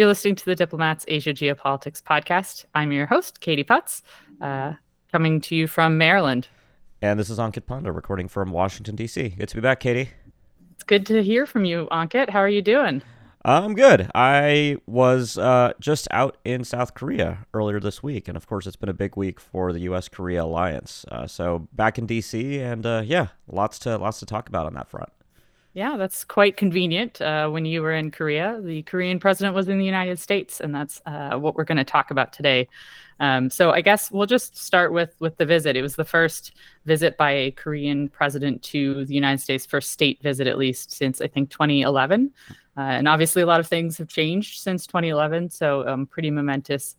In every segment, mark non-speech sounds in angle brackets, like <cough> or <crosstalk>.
You're listening to the Diplomats Asia Geopolitics podcast. I'm your host, Katie Putz, uh, coming to you from Maryland. And this is Ankit Panda recording from Washington, D.C. Good to be back, Katie. It's good to hear from you, Ankit. How are you doing? I'm good. I was uh, just out in South Korea earlier this week, and of course, it's been a big week for the U.S. Korea alliance. Uh, so back in D.C., and uh, yeah, lots to lots to talk about on that front. Yeah, that's quite convenient. Uh, when you were in Korea, the Korean president was in the United States, and that's uh, what we're going to talk about today. Um, so I guess we'll just start with with the visit. It was the first visit by a Korean president to the United States, first state visit at least since I think 2011. Uh, and obviously, a lot of things have changed since 2011. So um, pretty momentous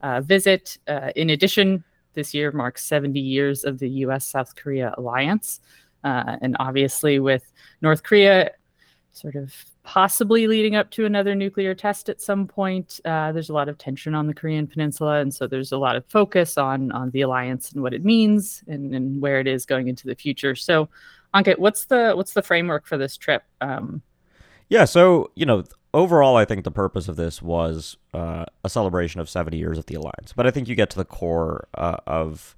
uh, visit. Uh, in addition, this year marks 70 years of the U.S. South Korea alliance, uh, and obviously with North Korea sort of possibly leading up to another nuclear test at some point. Uh, there's a lot of tension on the Korean Peninsula, and so there's a lot of focus on on the alliance and what it means and, and where it is going into the future. So, Ankit, what's the what's the framework for this trip? Um, yeah, so you know, overall, I think the purpose of this was uh, a celebration of 70 years of the alliance, but I think you get to the core uh, of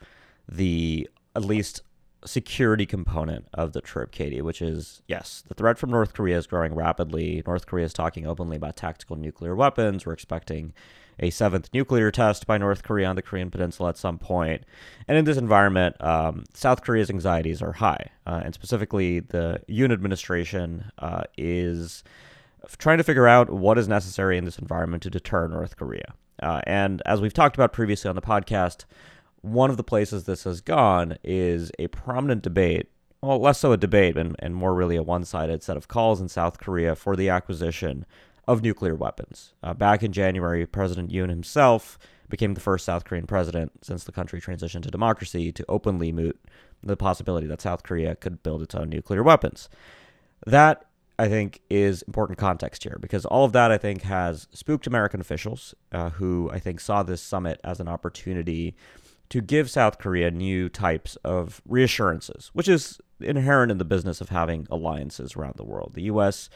the at least security component of the trip, Katie, which is yes, the threat from North Korea is growing rapidly. North Korea is talking openly about tactical nuclear weapons. We're expecting a seventh nuclear test by North Korea on the Korean Peninsula at some point. And in this environment, um, South Korea's anxieties are high. Uh, and specifically, the Yoon administration uh, is trying to figure out what is necessary in this environment to deter North Korea. Uh, and as we've talked about previously on the podcast, one of the places this has gone is a prominent debate, well, less so a debate and, and more really a one sided set of calls in South Korea for the acquisition of nuclear weapons. Uh, back in January, President Yoon himself became the first South Korean president since the country transitioned to democracy to openly moot the possibility that South Korea could build its own nuclear weapons. That I think is important context here because all of that I think has spooked American officials uh, who I think saw this summit as an opportunity to give South Korea new types of reassurances, which is inherent in the business of having alliances around the world. The U.S.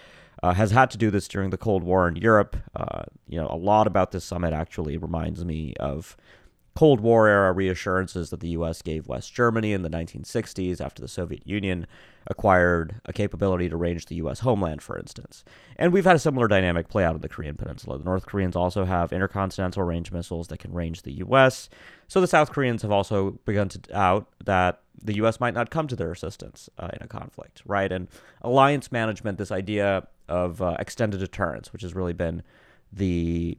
Uh, has had to do this during the Cold War in Europe. Uh, you know, a lot about this summit actually reminds me of Cold War era reassurances that the U.S. gave West Germany in the 1960s after the Soviet Union acquired a capability to range the U.S. homeland, for instance. And we've had a similar dynamic play out in the Korean Peninsula. The North Koreans also have intercontinental range missiles that can range the U.S. So the South Koreans have also begun to doubt that the U.S. might not come to their assistance uh, in a conflict, right? And alliance management, this idea of uh, extended deterrence, which has really been the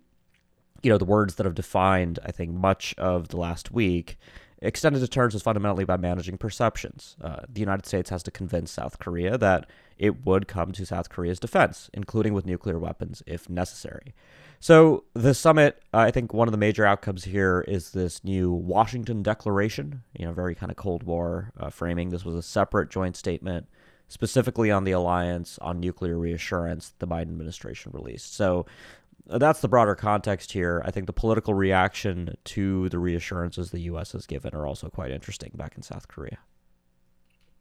you know, the words that have defined, I think, much of the last week. Extended deterrence is fundamentally by managing perceptions. Uh, the United States has to convince South Korea that it would come to South Korea's defense, including with nuclear weapons if necessary. So, the summit, uh, I think one of the major outcomes here is this new Washington Declaration, you know, very kind of Cold War uh, framing. This was a separate joint statement specifically on the alliance on nuclear reassurance the Biden administration released. So, that's the broader context here. I think the political reaction to the reassurances the U.S. has given are also quite interesting back in South Korea.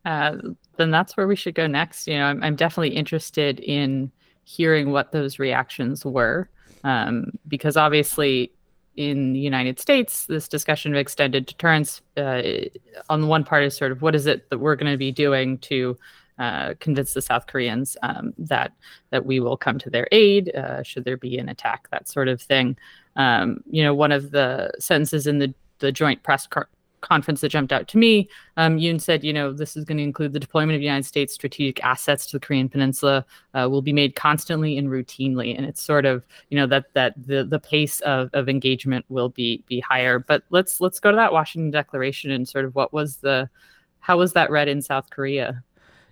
Uh, then that's where we should go next. You know, I'm, I'm definitely interested in hearing what those reactions were, um, because obviously in the United States, this discussion of extended deterrence, uh, on the one part, is sort of what is it that we're going to be doing to uh, convince the South Koreans um, that that we will come to their aid uh, should there be an attack, that sort of thing. Um, you know, one of the sentences in the the joint press car- conference that jumped out to me, um, Yoon said, you know, this is going to include the deployment of United States strategic assets to the Korean Peninsula uh, will be made constantly and routinely, and it's sort of, you know, that that the the pace of, of engagement will be be higher. But let's let's go to that Washington Declaration and sort of what was the how was that read in South Korea?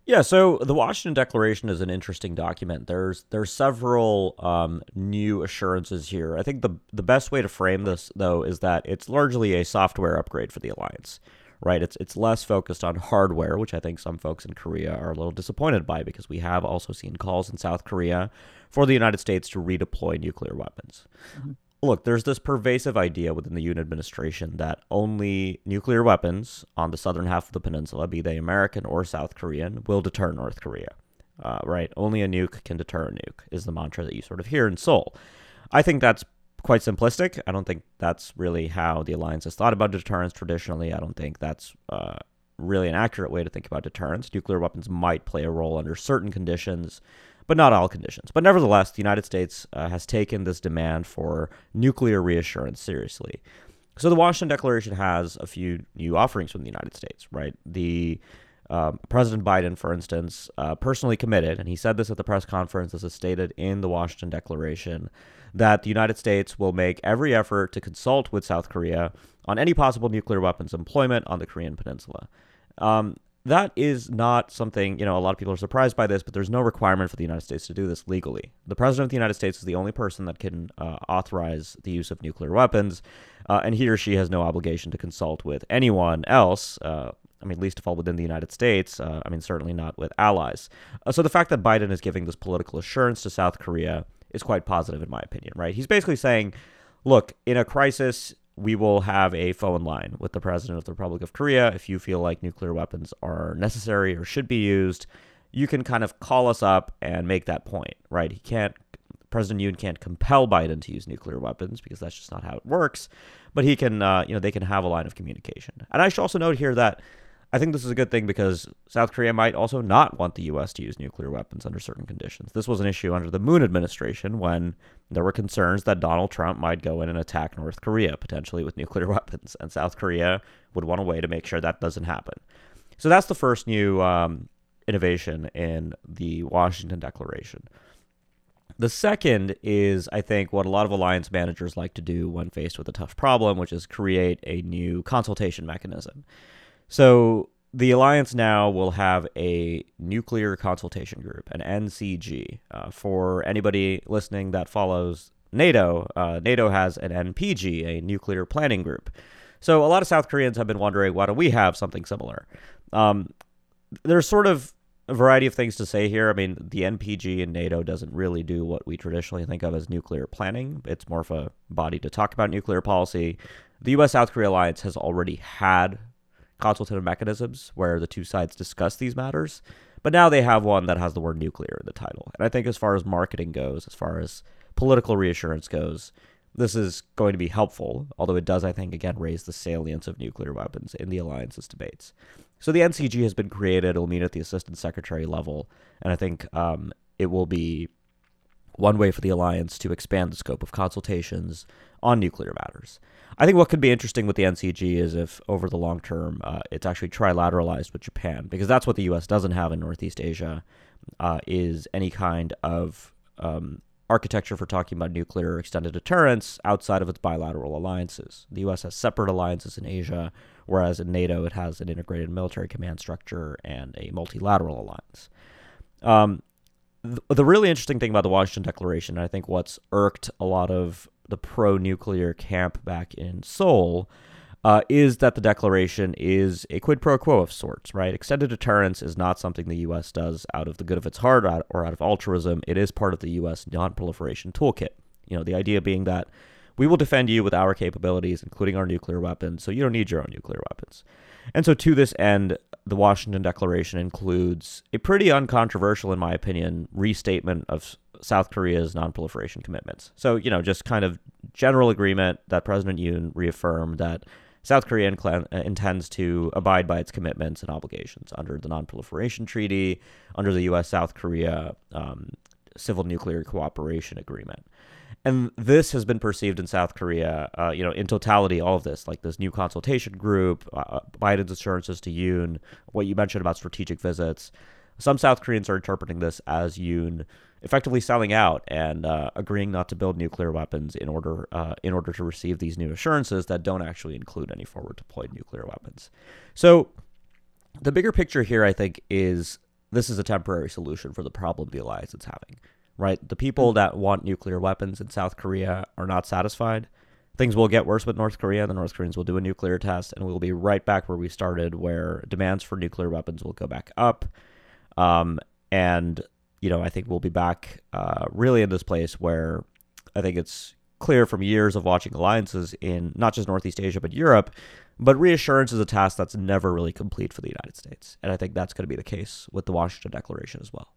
Yeah, so the Washington Declaration is an interesting document. There's there's several um, new assurances here. I think the the best way to frame this though is that it's largely a software upgrade for the alliance, right? It's it's less focused on hardware, which I think some folks in Korea are a little disappointed by because we have also seen calls in South Korea for the United States to redeploy nuclear weapons. Mm-hmm look, there's this pervasive idea within the Yoon administration that only nuclear weapons on the southern half of the peninsula, be they American or South Korean, will deter North Korea. Uh, right? Only a nuke can deter a nuke is the mantra that you sort of hear in Seoul. I think that's quite simplistic. I don't think that's really how the alliance has thought about deterrence traditionally. I don't think that's uh, really an accurate way to think about deterrence. Nuclear weapons might play a role under certain conditions, but not all conditions. But nevertheless, the United States uh, has taken this demand for nuclear reassurance seriously. So the Washington Declaration has a few new offerings from the United States, right? The um, President Biden, for instance, uh, personally committed, and he said this at the press conference, as is stated in the Washington Declaration, that the United States will make every effort to consult with South Korea on any possible nuclear weapons employment on the Korean Peninsula. Um, that is not something, you know, a lot of people are surprised by this, but there's no requirement for the United States to do this legally. The President of the United States is the only person that can uh, authorize the use of nuclear weapons, uh, and he or she has no obligation to consult with anyone else. Uh, I mean, least of all within the United States. Uh, I mean, certainly not with allies. Uh, so the fact that Biden is giving this political assurance to South Korea is quite positive, in my opinion, right? He's basically saying, look, in a crisis, we will have a phone line with the president of the Republic of Korea. If you feel like nuclear weapons are necessary or should be used, you can kind of call us up and make that point, right? He can't, President Yoon can't compel Biden to use nuclear weapons because that's just not how it works. But he can, uh, you know, they can have a line of communication. And I should also note here that I think this is a good thing because South Korea might also not want the U.S. to use nuclear weapons under certain conditions. This was an issue under the Moon administration when there were concerns that Donald Trump might go in and attack North Korea, potentially with <laughs> nuclear weapons, and South Korea would want a way to make sure that doesn't happen. So that's the first new um, innovation in the Washington Declaration. The second is, I think, what a lot of alliance managers like to do when faced with a tough problem, which is create a new consultation mechanism. So the alliance now will have a nuclear consultation group, an NCG. Uh, for anybody listening that follows NATO, uh, NATO has an NPG, a nuclear planning group. So a lot of South Koreans have been wondering, why don't we have something similar? Um, there's sort of a variety of things to say here. I mean, the NPG in NATO doesn't really do what we traditionally think of as nuclear planning. It's more of a body to talk about nuclear policy. The U.S. South Korea alliance has already had consultative mechanisms where the two sides discuss these matters. But now they have one that has the word nuclear in the title. And I think as far as marketing goes, as far as political reassurance goes, this is going to be helpful, although it does, I think, again, raise the salience of nuclear weapons in the alliance's debates. So the NCG has been created. It'll meet at the assistant secretary level. And I think um, it will be one way for the alliance to expand the scope of consultations on nuclear matters. I think what could be interesting with the NCG is if over the long term uh, it's actually trilateralized with Japan, because that's what the U.S. doesn't have in Northeast Asia, uh, is any kind of um, architecture for talking about nuclear extended deterrence outside of its bilateral alliances. The U.S. has separate alliances in Asia, whereas in NATO it has an integrated military command structure and a multilateral alliance. Um, the really interesting thing about the Washington Declaration, I think what's irked a lot of the pro nuclear camp back in Seoul uh, is that the declaration is a quid pro quo of sorts, right? Extended deterrence is not something the U.S. does out of the good of its heart or out of altruism. It is part of the U.S. nonproliferation toolkit. You know, the idea being that we will defend you with our capabilities, including our nuclear weapons, so you don't need your own nuclear weapons. And so, to this end, the Washington Declaration includes a pretty uncontroversial, in my opinion, restatement of South Korea's nonproliferation commitments. So, you know, just kind of general agreement that President Yoon reaffirmed that South Korea uh, intends to abide by its commitments and obligations under the Nonproliferation Treaty, under the U.S. South Korea um, Civil Nuclear Cooperation Agreement. And this has been perceived in South Korea, uh, you know, in totality, all of this, like this new consultation group, uh, Biden's assurances to Yoon, what you mentioned about strategic visits. Some South Koreans are interpreting this as Yoon effectively selling out and uh, agreeing not to build nuclear weapons in order uh, in order to receive these new assurances that don't actually include any forward deployed nuclear weapons. So the bigger picture here, I think, is this is a temporary solution for the problem the alliance is having. Right, the people that want nuclear weapons in South Korea are not satisfied. Things will get worse with North Korea. The North Koreans will do a nuclear test, and we will be right back where we started, where demands for nuclear weapons will go back up. Um, and you know, I think we'll be back uh, really in this place where I think it's clear from years of watching alliances in not just Northeast Asia, but Europe. But reassurance is a task that's never really complete for the United States. And I think that's going to be the case with the Washington Declaration as well.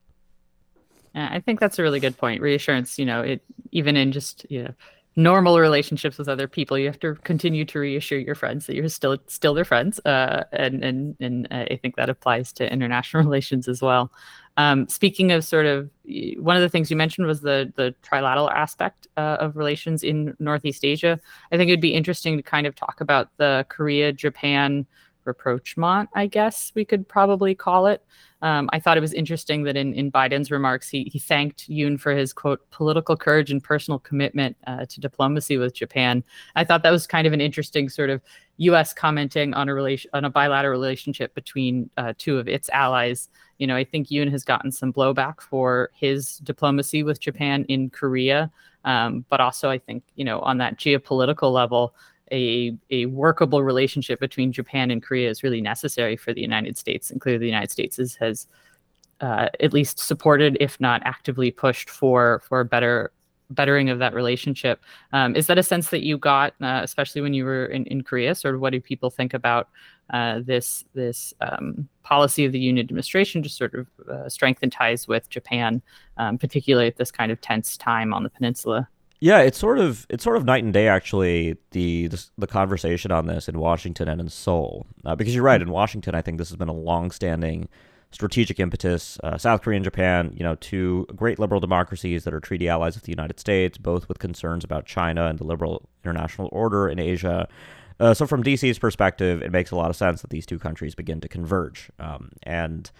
I think that's a really good point. Reassurance, you know, it even in just you know normal relationships with other people, you have to continue to reassure your friends that you're still still their friends, uh, and and and I think that applies to international <laughs> relations as well. Um, speaking of sort of one of the things you mentioned was the the trilateral aspect uh, of relations in Northeast Asia. I think it'd be interesting to kind of talk about the Korea Japan rapprochement, I guess we could probably call it. Um, I thought it was interesting that in, in Biden's remarks, he, he thanked Yoon for his quote political courage and personal commitment uh, to diplomacy with Japan. I thought that was kind of an interesting sort of U.S. commenting on a relation on a bilateral relationship between uh, two of its allies. You know, I think Yoon has gotten some blowback for his diplomacy with Japan in Korea, um, but also I think you know on that geopolitical level a, a workable relationship between Japan and Korea is really necessary for the United States. And clearly, the United States is, has uh, at least supported, if not actively pushed for for better bettering of that relationship. Um, is that a sense that you got, uh, especially when you were in, in Korea? Sort of what do people think about uh, this this um, policy of the Yoon administration to sort of uh, strengthen ties with Japan, um, particularly at this kind of tense time on the peninsula? Yeah, it's sort of it's sort of night and day actually the the, the conversation on this in Washington and in Seoul uh, because you're right in Washington I think this has been a long-standing strategic impetus. Uh, South Korea and Japan, you know, two great liberal democracies that are treaty allies of the United States, both with concerns about China and the liberal international order in Asia. Uh, so from DC's perspective, it makes a lot of sense that these two countries begin to converge um, and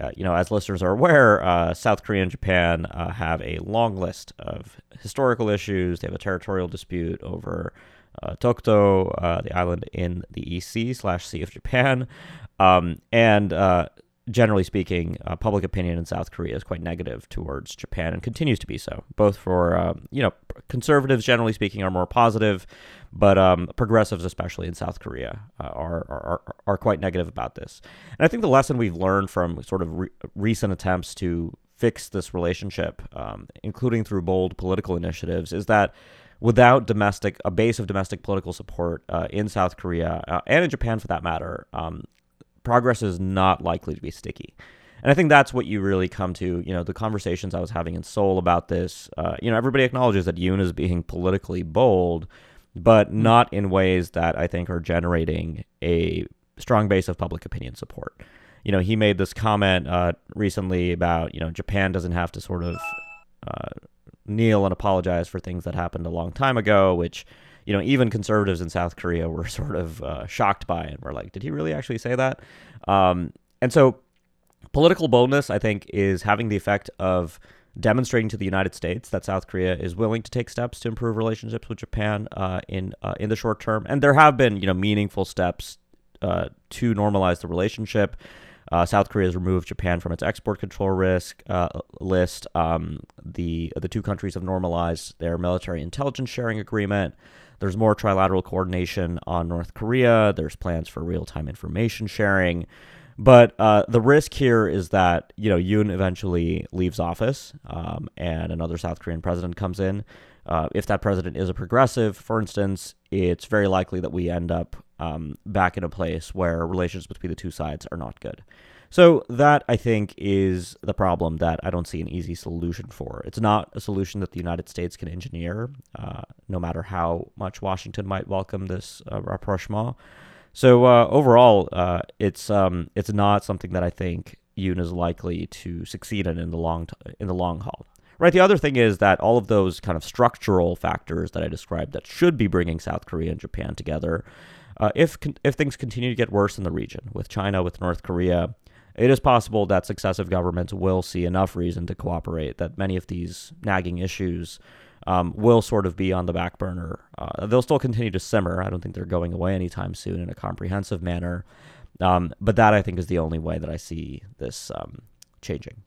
uh, you know, as listeners are aware, uh, South Korea and Japan uh, have a long list of historical issues. They have a territorial dispute over uh, Tokto, uh, the island in the East Sea slash Sea of Japan, um, and uh, generally speaking, public opinion in South Korea is quite negative towards Japan and continues to be so. Both for um, you know, conservatives generally speaking are more positive but um, progressives, especially in South Korea, uh, are, are are quite negative about this. And I think the lesson we've learned from sort of re- recent attempts to fix this relationship, um, including through bold political initiatives, is that without domestic a base of domestic political support uh, in South Korea uh, and in Japan, for that matter, um, progress is not likely to be sticky. And I think that's what you really come to. You know, the conversations I was having in Seoul about this. Uh, you know, everybody acknowledges that Yoon is being politically bold but mm. not in ways that I think are generating a strong base of public opinion support. You know, he made this comment uh, recently about, you know, Japan doesn't have to sort of uh, kneel and apologize for things that happened a long time ago, which, you know, even conservatives in South Korea were <laughs> sort of uh, shocked by and were like, did he really actually say that? Um, and so political boldness, I think, is having the effect of demonstrating to the United States that South Korea is willing to take steps to improve relationships with Japan uh, in uh, in the short term, and there have been you know meaningful steps uh, to normalize the relationship. Uh, South Korea has removed Japan from its export control risk uh, list. Um, the the two countries have normalized their military intelligence sharing agreement. There's more trilateral coordination on North Korea. There's plans for real time information sharing. But uh, the risk here is that you know Yoon eventually leaves office, um, and another South Korean president comes in. Uh, if that president is a progressive, for instance, it's very likely that we end up um, back in a place where relations between the two sides are not good. So that I think is the problem that I don't see an easy solution for. It's not a solution that the United States can engineer, uh, no matter how much Washington might welcome this uh, rapprochement. So uh, overall, uh, it's um, it's not something that I think Yoon is likely to succeed in in the long t- in the long haul. Right. The other thing is that all of those kind of structural factors that I described that should be bringing South Korea and Japan together, uh, if if things continue to get worse in the region with China, with North Korea, it is possible that successive governments will see enough reason to cooperate that many of these nagging issues um, will sort of be on the back burner. Uh, they'll still continue to simmer. I don't think they're going away anytime soon in a comprehensive manner. Um, but that I think is the only way that I see this um, changing.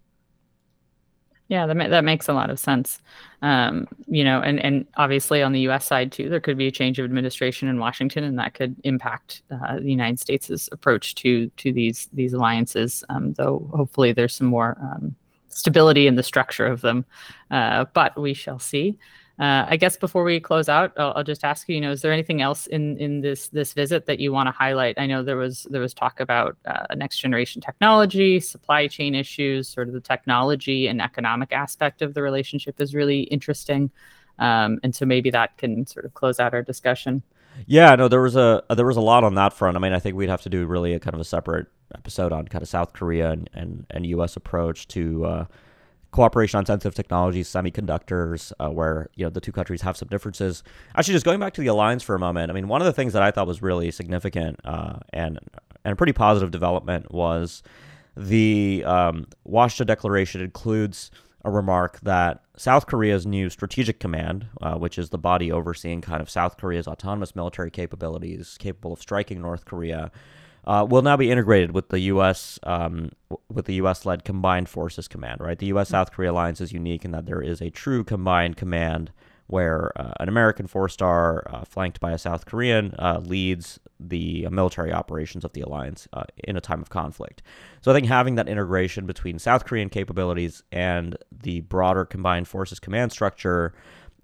Yeah, that that makes a lot of sense. Um, you know, and and obviously on the U.S. side too, there could be a change of administration in Washington, and that could impact uh, the United States' approach to to these these alliances. Um, though hopefully there's some more um, stability in the structure of them. Uh, but we shall see. Uh, I guess before we close out, I'll, I'll, just ask you. You know, is there anything else in in this this visit that you want to highlight? I know there was there was talk about uh, next generation technology, supply chain issues, sort of the technology and economic aspect of the relationship is really interesting, um, and so maybe that can sort of close out our discussion. Yeah, no, there was a there was a lot on that front. I mean, I think we'd have to do really a kind of a separate episode on kind of South Korea and and, and U.S. approach to uh, cooperation on sensitive technologies, semiconductors, uh, where you know the two countries have some differences. Actually, just going back to the alliance for a moment, I mean, one of the things that I thought was really significant uh, and and a pretty positive development was the um, Washington Declaration includes a remark that South Korea's new Strategic Command, uh, which is the body overseeing kind of South Korea's autonomous military capabilities, capable of striking North Korea, uh, will now be integrated with the U.S. Um, with the U.S.-led Combined Forces Command. Right, the U.S.-South Korea alliance is unique in that there is a true combined command where uh, an American four-star uh, flanked by a South Korean uh, leads the military operations of the alliance uh, in a time of conflict. So I think having that integration between South Korean capabilities and the broader Combined Forces Command structure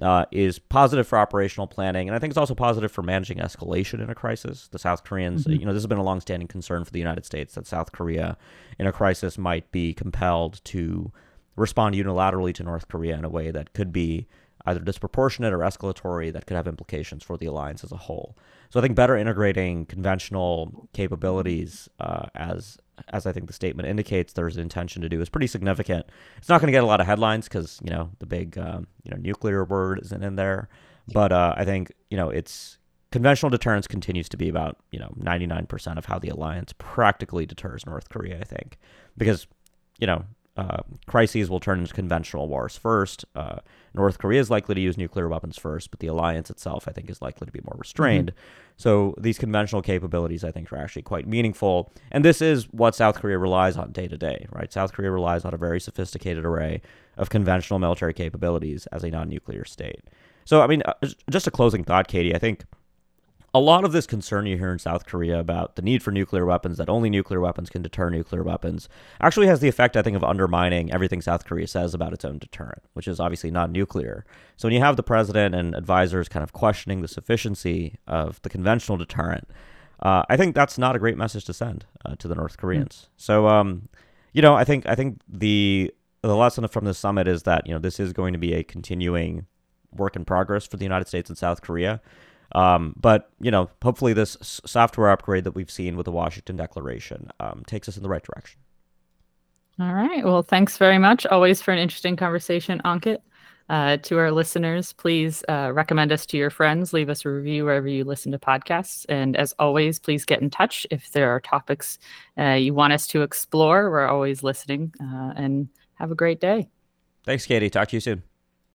uh, is positive for operational planning, and I think it's also positive for managing escalation in a crisis. The South Koreans, mm-hmm. you know, this has been a longstanding concern for the United States that South Korea, in a crisis, might be compelled to respond unilaterally to North Korea in a way that could be either disproportionate or escalatory that could have implications for the alliance as a whole. So I think better integrating conventional capabilities uh, as as I think the statement indicates there's an intention to do is pretty significant. It's not going to get a lot of headlines because you know the big um, you know nuclear word isn't in there, but uh, I think you know it's conventional deterrence continues to be about you know 99% of how the alliance practically deters North Korea. I think because you know uh, crises will turn into conventional wars first. Uh, North Korea is likely to use nuclear weapons first, but the alliance itself, I think, is likely to be more restrained. Mm-hmm. So these conventional capabilities, I think, are actually quite meaningful. And this is what South Korea relies on day to day, right? South Korea relies on a very sophisticated array of conventional military capabilities as a non nuclear state. So, I mean, uh, just a closing thought, Katie, I think a lot of this concern you hear in South Korea about the need for nuclear weapons, that only nuclear weapons can deter nuclear weapons, actually has the effect, I think, of undermining everything South Korea says about its own deterrent, which is obviously not nuclear. So when you have the president and advisors kind of questioning the sufficiency of the conventional deterrent, uh, I think that's not a great message to send uh, to the North Koreans. Mm. So, um, you know, I think I think the the lesson from this summit is that you know this is going to be a continuing work in progress for the United States and South Korea. Um, but you know, hopefully, this software upgrade that we've seen with the Washington Declaration um, takes us in the right direction. All right. Well, thanks very much. Always for an interesting conversation, Ankit. Uh, to our listeners, please uh, recommend us to your friends. Leave us a review wherever you listen to podcasts. And as always, please get in touch if there are topics uh, you want us to explore. We're always listening. Uh, and have a great day. Thanks, Katie. Talk to you soon.